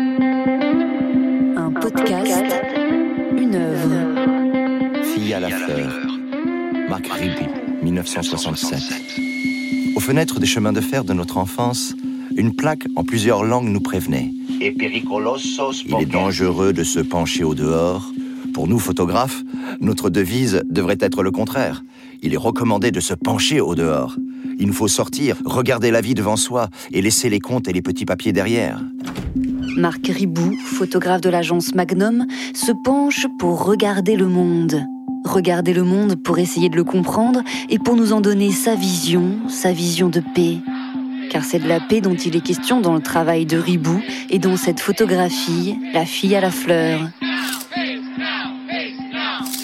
Un podcast, une œuvre. Fille à la fleur. Marc Ribou, 1967. Aux fenêtres des chemins de fer de notre enfance, une plaque en plusieurs langues nous prévenait. Il est dangereux de se pencher au dehors. Pour nous, photographes, notre devise devrait être le contraire. Il est recommandé de se pencher au dehors. Il nous faut sortir, regarder la vie devant soi et laisser les comptes et les petits papiers derrière. Marc Ribou, photographe de l'agence Magnum, se penche pour regarder le monde. Regarder le monde pour essayer de le comprendre et pour nous en donner sa vision, sa vision de paix. Car c'est de la paix dont il est question dans le travail de Ribou et dans cette photographie, La fille à la fleur.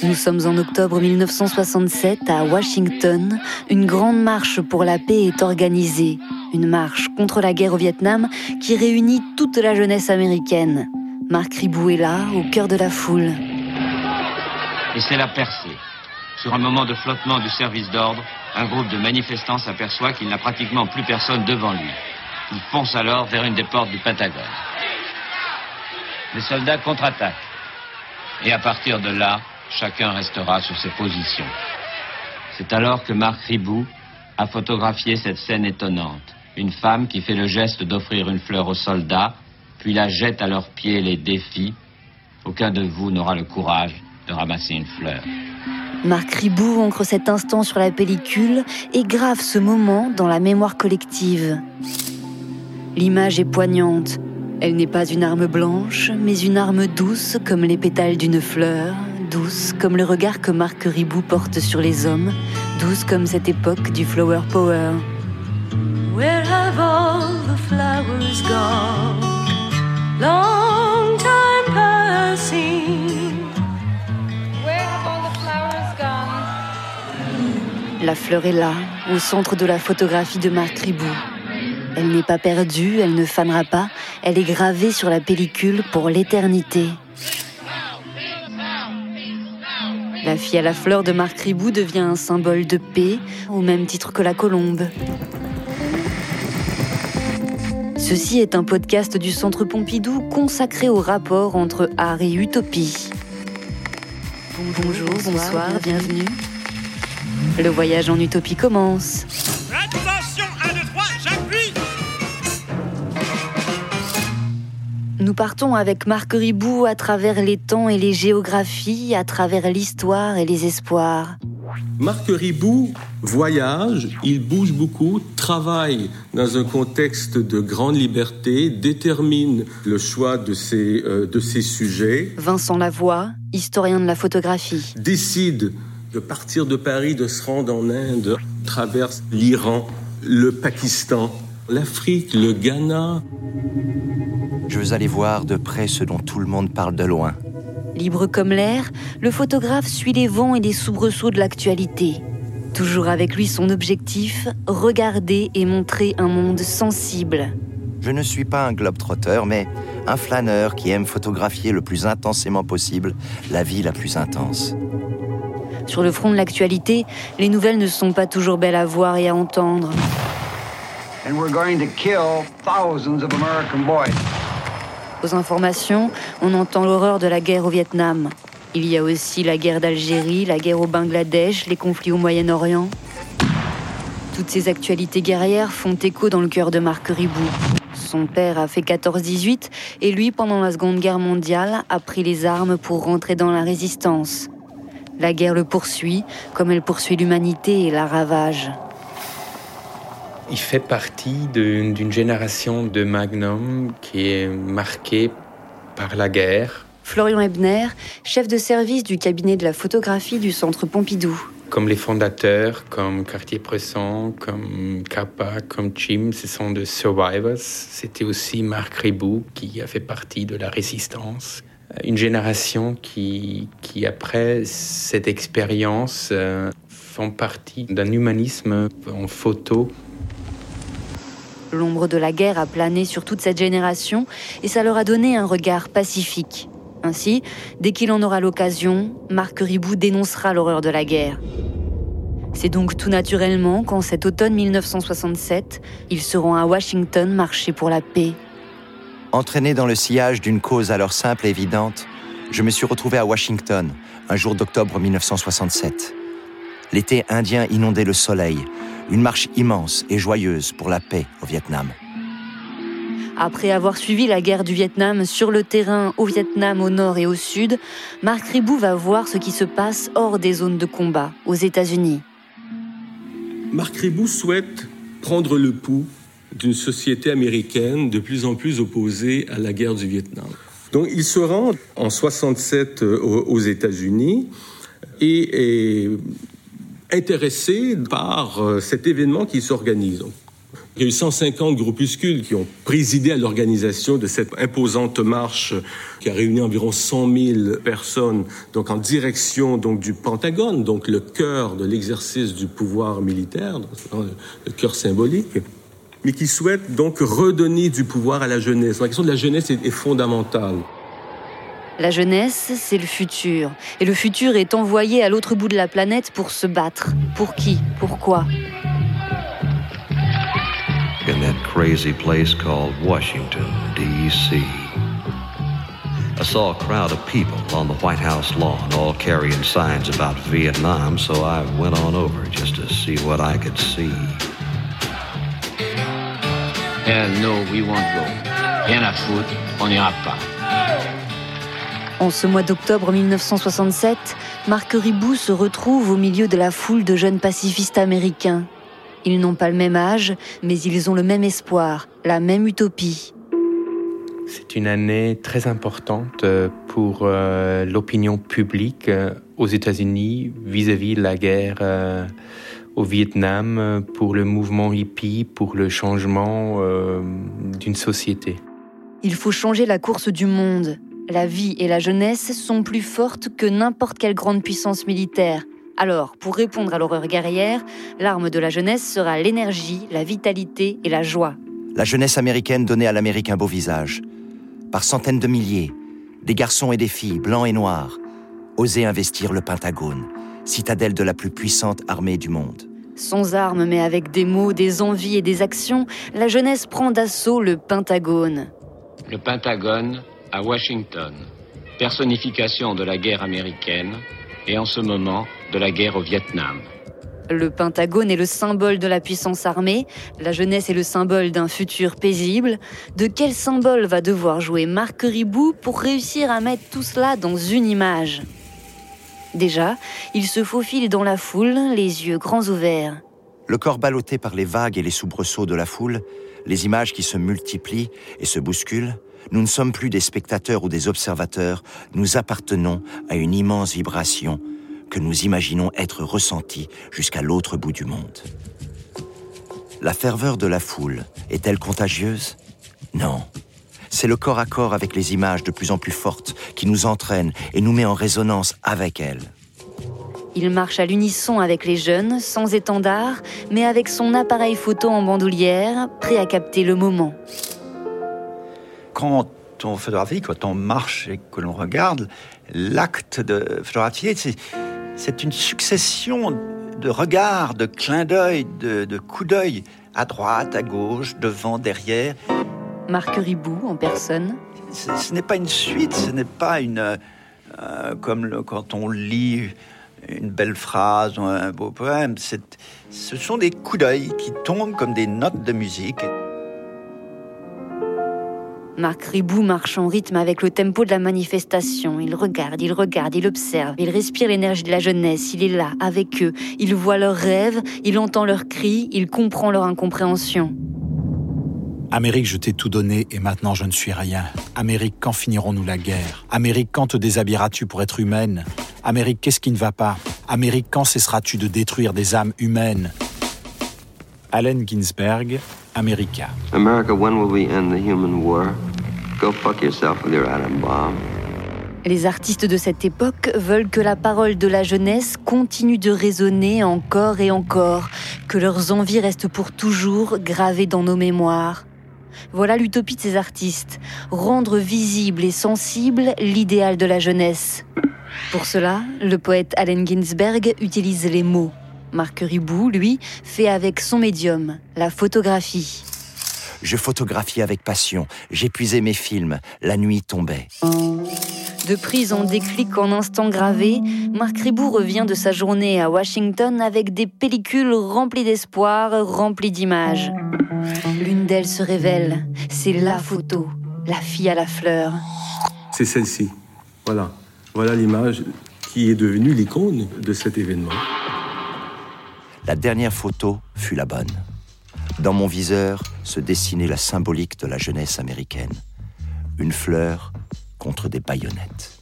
Nous sommes en octobre 1967 à Washington. Une grande marche pour la paix est organisée. Une marche contre la guerre au Vietnam qui réunit toute la jeunesse américaine. Marc Ribou est là, au cœur de la foule. Et c'est la percée. Sur un moment de flottement du service d'ordre, un groupe de manifestants s'aperçoit qu'il n'a pratiquement plus personne devant lui. Il fonce alors vers une des portes du Pentagone. Les soldats contre-attaquent. Et à partir de là, chacun restera sur ses positions. C'est alors que Marc Ribou a photographié cette scène étonnante. Une femme qui fait le geste d'offrir une fleur aux soldats, puis la jette à leurs pieds les défis. Aucun de vous n'aura le courage de ramasser une fleur. Marc Ribou ancre cet instant sur la pellicule et grave ce moment dans la mémoire collective. L'image est poignante. Elle n'est pas une arme blanche, mais une arme douce comme les pétales d'une fleur, douce comme le regard que Marc Ribou porte sur les hommes, douce comme cette époque du flower power. Where have all the flowers gone? Long time passing. Where have all the flowers gone? La fleur est là, au centre de la photographie de Marc Ribou. Elle n'est pas perdue, elle ne fanera pas, elle est gravée sur la pellicule pour l'éternité. La fille à la fleur de Marc Ribou devient un symbole de paix, au même titre que la colombe. Ceci est un podcast du Centre Pompidou consacré au rapport entre art et utopie. Bonjour, bonsoir, bienvenue. Le voyage en utopie commence. Attention, 1, 2, 3, j'appuie Nous partons avec Marc Ribou à travers les temps et les géographies, à travers l'histoire et les espoirs. Marc Ribou voyage, il bouge beaucoup, travaille dans un contexte de grande liberté, détermine le choix de ses, euh, de ses sujets, Vincent Lavoie, historien de la photographie. décide de partir de Paris, de se rendre en Inde, traverse l'Iran, le Pakistan, l'Afrique, le Ghana. Je veux aller voir de près ce dont tout le monde parle de loin. Libre comme l'air, le photographe suit les vents et les soubresauts de l'actualité. Toujours avec lui son objectif, regarder et montrer un monde sensible. Je ne suis pas un globe-trotteur, mais un flâneur qui aime photographier le plus intensément possible la vie la plus intense. Sur le front de l'actualité, les nouvelles ne sont pas toujours belles à voir et à entendre. and we're going to kill thousands of American boys. Aux informations, on entend l'horreur de la guerre au Vietnam. Il y a aussi la guerre d'Algérie, la guerre au Bangladesh, les conflits au Moyen-Orient. Toutes ces actualités guerrières font écho dans le cœur de Marc Ribou. Son père a fait 14-18 et lui, pendant la Seconde Guerre mondiale, a pris les armes pour rentrer dans la résistance. La guerre le poursuit, comme elle poursuit l'humanité et la ravage. Il fait partie d'une génération de Magnum qui est marquée par la guerre, Florian Ebner, chef de service du cabinet de la photographie du Centre Pompidou. comme les fondateurs, comme Cartier-Bresson, comme Kappa, comme Chim, ce sont des survivors. C'était aussi Marc Ribou qui a fait partie de la résistance. Une génération qui, qui après cette expérience, euh, font partie d'un humanisme en photo L'ombre de la guerre a plané sur toute cette génération et ça leur a donné un regard pacifique. Ainsi, dès qu'il en aura l'occasion, Marc Ribou dénoncera l'horreur de la guerre. C'est donc tout naturellement qu'en cet automne 1967, ils seront à Washington marcher pour la paix. Entraîné dans le sillage d'une cause alors simple et évidente, je me suis retrouvé à Washington, un jour d'octobre 1967. L'été indien inondait le soleil, une marche immense et joyeuse pour la paix au Vietnam. Après avoir suivi la guerre du Vietnam sur le terrain au Vietnam au nord et au sud, Marc Ribou va voir ce qui se passe hors des zones de combat, aux États-Unis. Marc Ribou souhaite prendre le pouls d'une société américaine de plus en plus opposée à la guerre du Vietnam. Donc il se rend en 67 euh, aux États-Unis et est intéressé par euh, cet événement qui s'organise. Il y a eu 150 groupuscules qui ont présidé à l'organisation de cette imposante marche qui a réuni environ 100 000 personnes, donc en direction donc du Pentagone, donc le cœur de l'exercice du pouvoir militaire, le cœur symbolique, mais qui souhaite donc redonner du pouvoir à la jeunesse. La question de la jeunesse est fondamentale. La jeunesse, c'est le futur. Et le futur est envoyé à l'autre bout de la planète pour se battre. Pour qui? Pourquoi in that crazy place called Washington, D.C. I saw a crowd of people on the White House lawn, all carrying signs about Vietnam, so I went on over just to see what I could see. Hell no, we won't go. Rien à foutre, on n'ira pas. En ce mois d'octobre 1967, Marc Ribou se retrouve au milieu de la foule de jeunes pacifistes américains. Ils n'ont pas le même âge, mais ils ont le même espoir, la même utopie. C'est une année très importante euh, pour euh, l'opinion publique euh, aux États-Unis vis-à-vis de la guerre au Vietnam, pour le mouvement hippie, pour le changement d'une société. Il faut changer la course du monde. La vie et la jeunesse sont plus fortes que n'importe quelle grande puissance militaire. Alors, pour répondre à l'horreur guerrière, l'arme de la jeunesse sera l'énergie, la vitalité et la joie. La jeunesse américaine donnait à l'Amérique un beau visage. Par centaines de milliers, des garçons et des filles, blancs et noirs, osaient investir le Pentagone, citadelle de la plus puissante armée du monde. Sans armes, mais avec des mots, des envies et des actions, la jeunesse prend d'assaut le Pentagone. Le Pentagone à Washington, personnification de la guerre américaine, et en ce moment de la guerre au Vietnam. Le Pentagone est le symbole de la puissance armée, la jeunesse est le symbole d'un futur paisible. De quel symbole va devoir jouer Marc Ribou pour réussir à mettre tout cela dans une image? Déjà, il se faufile dans la foule, les yeux grands ouverts. Le corps ballotté par les vagues et les soubresauts de la foule, les images qui se multiplient et se bousculent, nous ne sommes plus des spectateurs ou des observateurs, nous appartenons à une immense vibration que nous imaginons être ressentie jusqu'à l'autre bout du monde. La ferveur de la foule est-elle contagieuse? Non. C'est le corps à corps avec les images de plus en plus fortes qui nous entraîne et nous met en résonance avec elles. Il marche à l'unisson avec les jeunes, sans étendard, mais avec son appareil photo en bandoulière, prêt à capter le moment. Quand on photographie, quand on marche et que l'on regarde, l'acte de photographier, c'est une succession de regards, de clins d'œil, de, coups d'œil, à droite, à gauche, devant, derrière. Marc Ribou en personne. Ce, n'est pas une suite, ce n'est pas une. Euh, comme quand on lit une belle phrase ou un beau poème. Ce sont des coups d'œil qui tombent comme des notes de musique. Marc Ribou marche en rythme avec le tempo de la manifestation. Il regarde, il regarde, il observe, il respire l'énergie de la jeunesse, il est là, avec eux, il voit leurs rêves, il entend leurs cris, il comprend leur incompréhension. Amérique, je t'ai tout donné et maintenant je ne suis rien. Amérique, quand finirons-nous la guerre? Amérique, quand te déshabilleras-tu pour être humaine? Amérique, qu'est-ce qui ne va pas? Amérique, quand cesseras-tu de détruire des âmes humaines? Allen Ginsberg, America. America, when will we end the human war? Go fuck yourself with your atom bomb. Les artistes de cette époque veulent que la parole de la jeunesse continue de résonner encore et encore, que leurs envies restent pour toujours gravées dans nos mémoires. Voilà l'utopie de ces artistes, rendre visible et sensible l'idéal de la jeunesse. Pour cela, le poète Allen Ginsberg utilise les mots. Marc Ribou, lui, fait avec son médium, la photographie. Je photographiais avec passion. J'épuisais mes films. La nuit tombait. De prise en déclic en instant gravé, Marc Ribou revient de sa journée à Washington avec des pellicules remplies d'espoir, remplies d'images. L'une d'elles se révèle. C'est la photo. La fille à la fleur. C'est celle-ci. Voilà. Voilà l'image qui est devenue l'icône de cet événement. La dernière photo fut la bonne. Dans mon viseur se dessinait la symbolique de la jeunesse américaine. Une fleur contre des baïonnettes.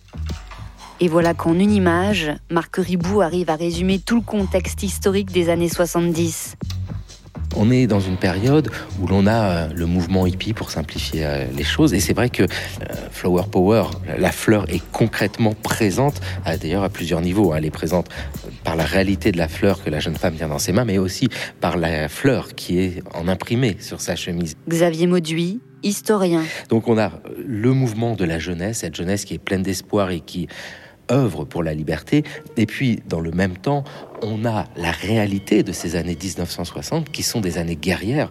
Et voilà qu'en une image, Marc Ribou arrive à résumer tout le contexte historique des années 70. On est dans une période où l'on a euh, le mouvement hippie pour simplifier euh, les choses. Et c'est vrai que euh, Flower Power, la fleur est concrètement présente, d'ailleurs à plusieurs niveaux. Elle est présente par la réalité de la fleur que la jeune femme tient dans ses mains, mais aussi par la fleur qui est en imprimé sur sa chemise. Xavier Mauduit, historien. Donc on a le mouvement de la jeunesse, cette jeunesse qui est pleine d'espoir et qui œuvre pour la liberté. Et puis, dans le même temps, on a la réalité de ces années 1960 qui sont des années guerrières.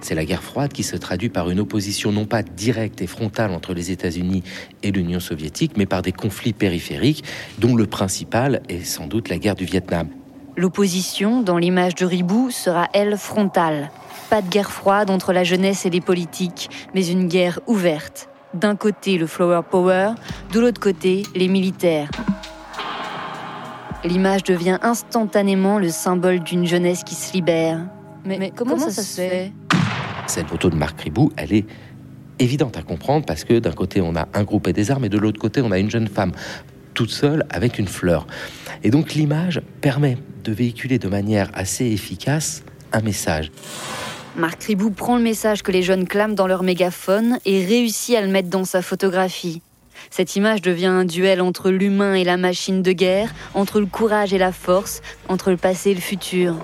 C'est la guerre froide qui se traduit par une opposition non pas directe et frontale entre les États-Unis et l'Union soviétique, mais par des conflits périphériques, dont le principal est sans doute la guerre du Vietnam. L'opposition, dans l'image de Ribou, sera elle frontale. Pas de guerre froide entre la jeunesse et les politiques, mais une guerre ouverte, d'un côté le flower power, de l'autre côté les militaires. L'image devient instantanément le symbole d'une jeunesse qui se libère. Mais, comment, ça, se fait? Cette photo de Marc Ribou, elle est évidente à comprendre parce que d'un côté on a un groupe et des armes et de l'autre côté on a une jeune femme toute seule avec une fleur. Et donc l'image permet de véhiculer de manière assez efficace un message. Marc Ribou prend le message que les jeunes clament dans leur mégaphone et réussit à le mettre dans sa photographie. Cette image devient un duel entre l'humain et la machine de guerre, entre le courage et la force, entre le passé et le futur.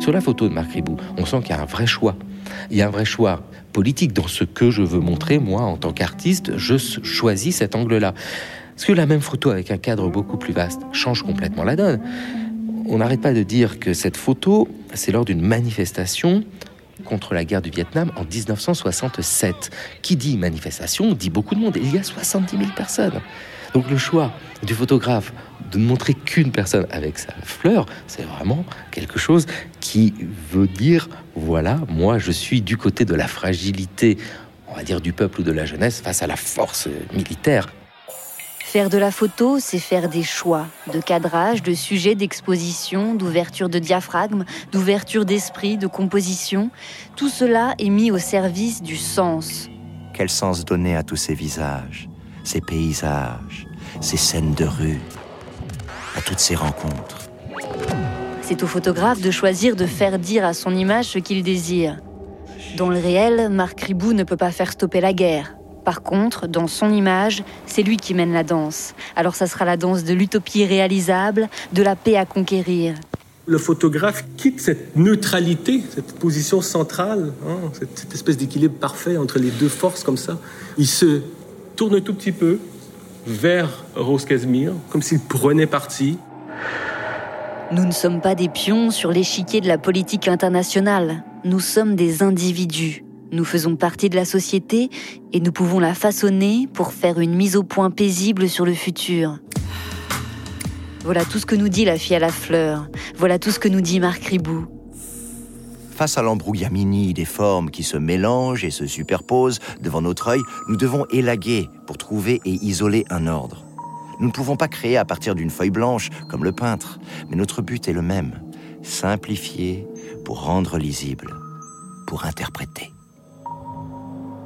Sur la photo de Marc Ribou, on sent qu'il y a un vrai choix. Il y a un vrai choix politique dans ce que je veux montrer. Moi, en tant qu'artiste, je choisis cet angle-là. Parce que la même photo avec un cadre beaucoup plus vaste change complètement la donne. On n'arrête pas de dire que cette photo, c'est lors d'une manifestation contre la guerre du Vietnam en 1967. Qui dit manifestation dit beaucoup de monde. il y a 70 000 personnes. Donc le choix du photographe de ne montrer qu'une personne avec sa fleur, c'est vraiment quelque chose qui veut dire, voilà, moi je suis du côté de la fragilité, on va dire du peuple ou de la jeunesse face à la force militaire. Faire de la photo, c'est faire des choix de cadrage, de sujet, d'exposition, d'ouverture de diaphragme, d'ouverture d'esprit, de composition. Tout cela est mis au service du sens. Quel sens donner à tous ces visages, ces paysages, ces scènes de rue, à toutes ces rencontres? C'est au photographe de choisir de faire dire à son image ce qu'il désire. Dans le réel, Marc Ribou ne peut pas faire stopper la guerre. Par contre, dans son image, c'est lui qui mène la danse. Alors ça sera la danse de l'utopie réalisable, de la paix à conquérir. Le photographe quitte cette neutralité, cette position centrale, hein, cette, espèce d'équilibre parfait entre les deux forces comme ça. Il se tourne un tout petit peu vers Rose Casimir, comme s'il prenait parti. Nous ne sommes pas des pions sur l'échiquier de la politique internationale. Nous sommes des individus. Nous faisons partie de la société et nous pouvons la façonner pour faire une mise au point paisible sur le futur. Voilà tout ce que nous dit la fille à la fleur. Voilà tout ce que nous dit Marc Ribou. Face à l'embrouillamini des formes qui se mélangent et se superposent devant notre œil, nous devons élaguer pour trouver et isoler un ordre. Nous ne pouvons pas créer à partir d'une feuille blanche comme le peintre, mais notre but est le même simplifier pour rendre lisible, pour interpréter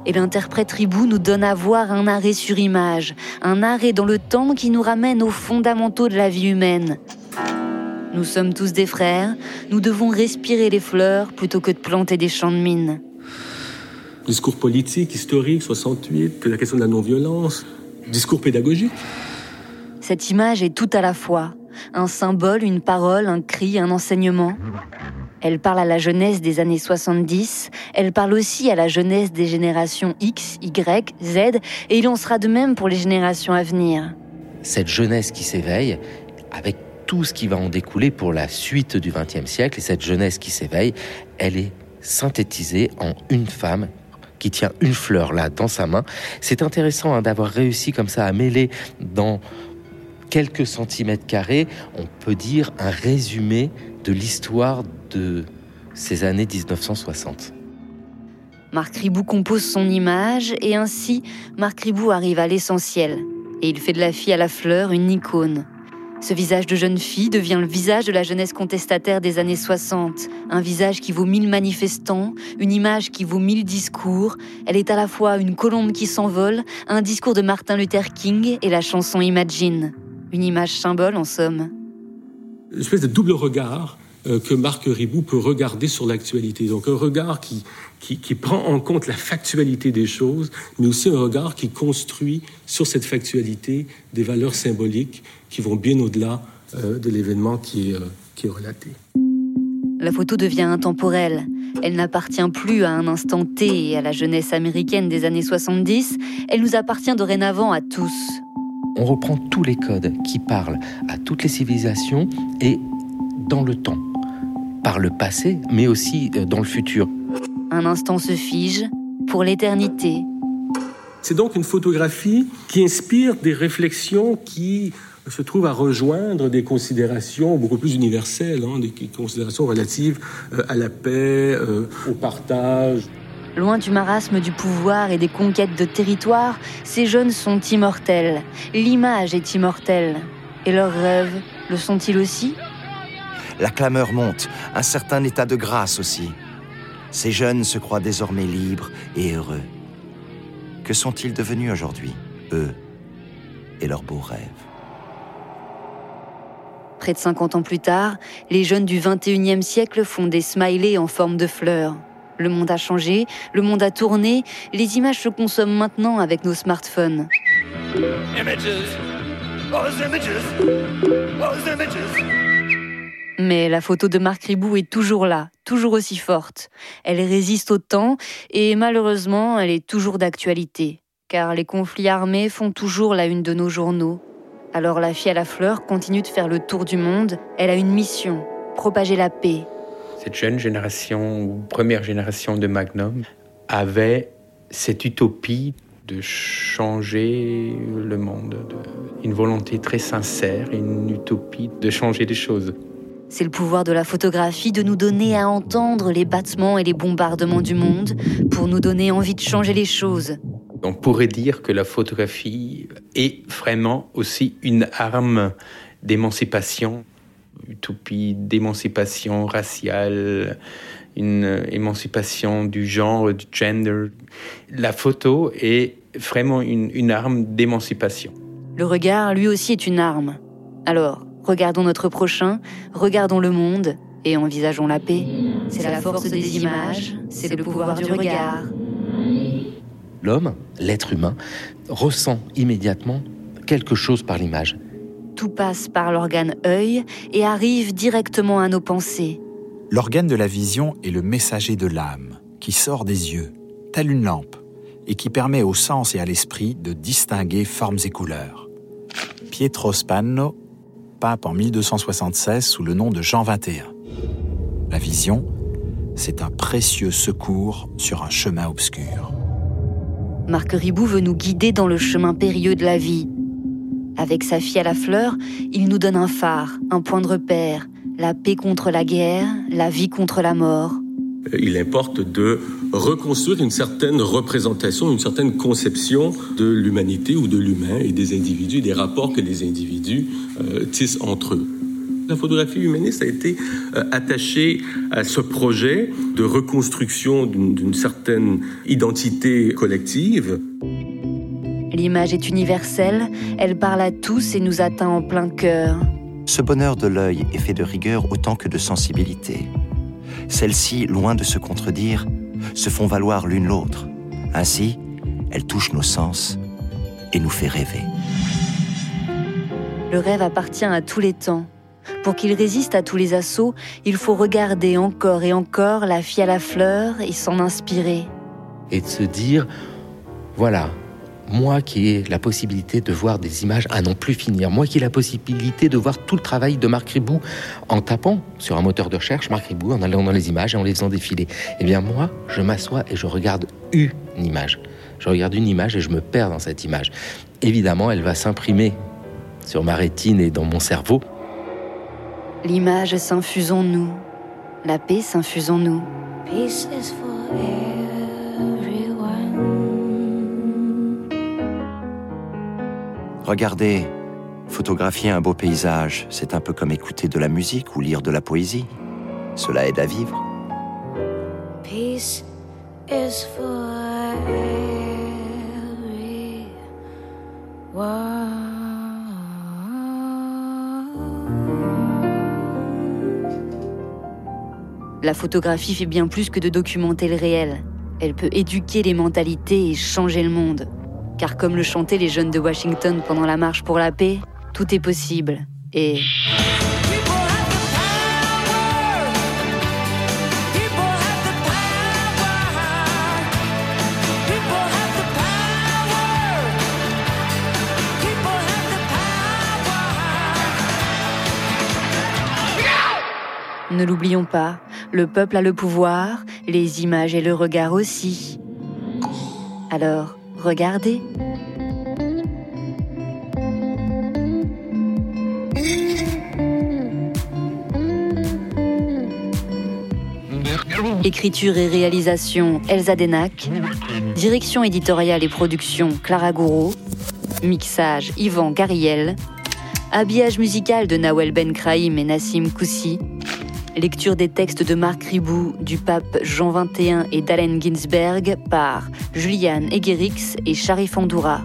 et l'interprète Ribou nous donne à voir un arrêt sur image, un arrêt dans le temps qui nous ramène aux fondamentaux de la vie humaine. Nous sommes tous des frères, nous devons respirer les fleurs plutôt que de planter des champs de mine. Discours politique, historique, 68, la question de la non-violence, discours pédagogique. Cette image est tout à la fois, un symbole, une parole, un cri, un enseignement. Elle parle à la jeunesse des années 70, elle parle aussi à la jeunesse des générations X, Y, Z, et il en sera de même pour les générations à venir. Cette jeunesse qui s'éveille, avec tout ce qui va en découler pour la suite du XXe siècle, et cette jeunesse qui s'éveille, elle est synthétisé en une femme qui tient une fleur là dans sa main. C'est intéressant hein, d'avoir réussi comme ça à mêler dans quelques centimètres carrés, on peut dire un résumé de l'histoire de ces années 1960. Marc Ribou compose son image et ainsi Marc Ribou arrive à l'essentiel. Et il fait de la fille à la fleur une icône. Ce visage de jeune fille devient le visage de la jeunesse contestataire des années 60. Un visage qui vaut mille manifestants, une image qui vaut mille discours. Elle est à la fois une colombe qui s'envole, un discours de Martin Luther King et la chanson Imagine. Une image symbole en somme. Une espèce de double regard euh, que Marc Ribou peut regarder sur l'actualité. Donc un regard qui, qui, prend en compte la factualité des choses, mais aussi un regard qui construit sur cette factualité des valeurs symboliques qui vont bien au-delà euh, de l'événement qui, euh, qui est relaté. La photo devient intemporelle. Elle n'appartient plus à un instant T et à la jeunesse américaine des années 70. Elle nous appartient dorénavant à tous. On reprend tous les codes qui parlent à toutes les civilisations et dans le temps par le passé, mais aussi euh, dans le futur. Un instant se fige pour l'éternité. C'est donc une photographie qui inspire des réflexions qui se trouvent à rejoindre des considérations beaucoup plus universelles, hein, des considérations relatives euh, à la paix, euh, au partage. Loin du marasme du pouvoir et des conquêtes de territoire, ces jeunes sont immortels. L'image est immortelle. Et leurs rêves le sont-ils aussi? La clameur monte, un certain état de grâce aussi. Ces jeunes se croient désormais libres et heureux. Que sont-ils devenus aujourd'hui, eux et leurs beaux rêves? Près de 50 ans plus tard, les jeunes du 21e siècle font des smileys en forme de fleurs. Le monde a changé, le monde a tourné, les images se consomment maintenant avec nos smartphones. Images. images. Mais la photo de Marc Ribou est toujours là, toujours aussi forte. Elle résiste au temps et malheureusement, elle est toujours d'actualité. Car les conflits armés font toujours la une de nos journaux. Alors la fille à la fleur continue de faire le tour du monde. Elle a une mission, propager la paix. Cette jeune génération, ou première génération de Magnum, avait cette utopie de changer le monde, une volonté très sincère, une utopie de changer les choses. C'est le pouvoir de la photographie de nous donner à entendre les battements et les bombardements du monde pour nous donner envie de changer les choses. On pourrait dire que la photographie est vraiment aussi une arme d'émancipation, utopie d'émancipation raciale, une émancipation du genre, du gender. La photo est vraiment une, une arme d'émancipation. Le regard, lui aussi, est une arme. Alors, Regardons notre prochain, regardons le monde et envisageons la paix. C'est la force des images, c'est le pouvoir du regard. L'homme, l'être humain, ressent immédiatement quelque chose par l'image. Tout passe par l'organe œil et arrive directement à nos pensées. L'organe de la vision est le messager de l'âme, qui sort des yeux, telle une lampe, et qui permet au sens et à l'esprit de distinguer formes et couleurs. Pietro Spanno pape en 1276 sous le nom de Jean XXI. La vision, c'est un précieux secours sur un chemin obscur. Marc Ribou veut nous guider dans le chemin périlleux de la vie. Avec sa fille à la fleur, il nous donne un phare, un point de repère, la paix contre la guerre, la vie contre la mort. Il importe de reconstruire une certaine représentation, une certaine conception de l'humanité ou de l'humain et des individus, des rapports que les individus euh, tissent entre eux. La photographie humaniste a été euh, attachée à ce projet de reconstruction d'une certaine identité collective. L'image est universelle, elle parle à tous et nous atteint en plein cœur. Ce bonheur de l'œil est fait de rigueur autant que de sensibilité. Celles-ci, loin de se contredire, se font valoir l'une l'autre. Ainsi, elle touche nos sens et nous fait rêver. Le rêve appartient à tous les temps. Pour qu'il résiste à tous les assauts, il faut regarder encore et encore la fille à la fleur et s'en inspirer. Et de se dire, voilà, moi qui ai la possibilité de voir des images à non plus finir, moi qui ai la possibilité de voir tout le travail de Marc Ribou en tapant sur un moteur de recherche Marc Ribou, en allant dans les images et en les faisant défiler. Eh bien moi, je m'assois et je regarde une image. Je regarde une image et je me perds dans cette image. Évidemment, elle va s'imprimer sur ma rétine et dans mon cerveau. L'image s'infuse en nous. La paix s'infuse en nous. Peace is for Regardez, photographier un beau paysage, c'est un peu comme écouter de la musique ou lire de la poésie. Cela aide à vivre. Peace is for La photographie fait bien plus que de documenter le réel. Elle peut éduquer les mentalités et changer le monde. Car comme le chantaient les jeunes de Washington pendant la marche pour la paix, tout est possible. Et... Ne l'oublions pas, le peuple a le pouvoir, les images et le regard aussi. Alors, regardez. Écriture et réalisation Elsa Denac. Direction éditoriale et production Clara Gouraud. Mixage Yvan Gariel. Habillage musical de Nawel Ben Kraïm et Nassim Koussi. Lecture des textes de Marc Ribou, du pape Jean XXI et d'Allen Ginsberg par Juliane Egerix et Sharif Andoura.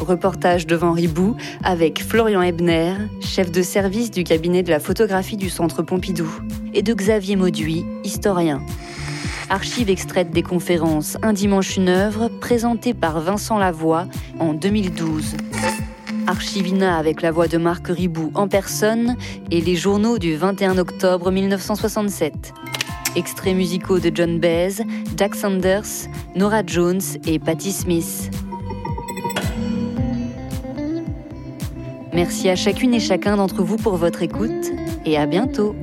Reportage devant Ribou avec Florian Ebner, chef de service du cabinet de la photographie du Centre Pompidou, et de Xavier Mauduit, historien. Archives extraites des conférences Un dimanche une œuvre, présentée par Vincent Lavoie en 2012. Archivina avec la voix de Marc Ribou en personne et les journaux du 21 octobre 1967. Extraits musicaux de John Baez, Jack Sanders, Nora Jones et Patti Smith. Merci à chacune et chacun d'entre vous pour votre écoute et à bientôt.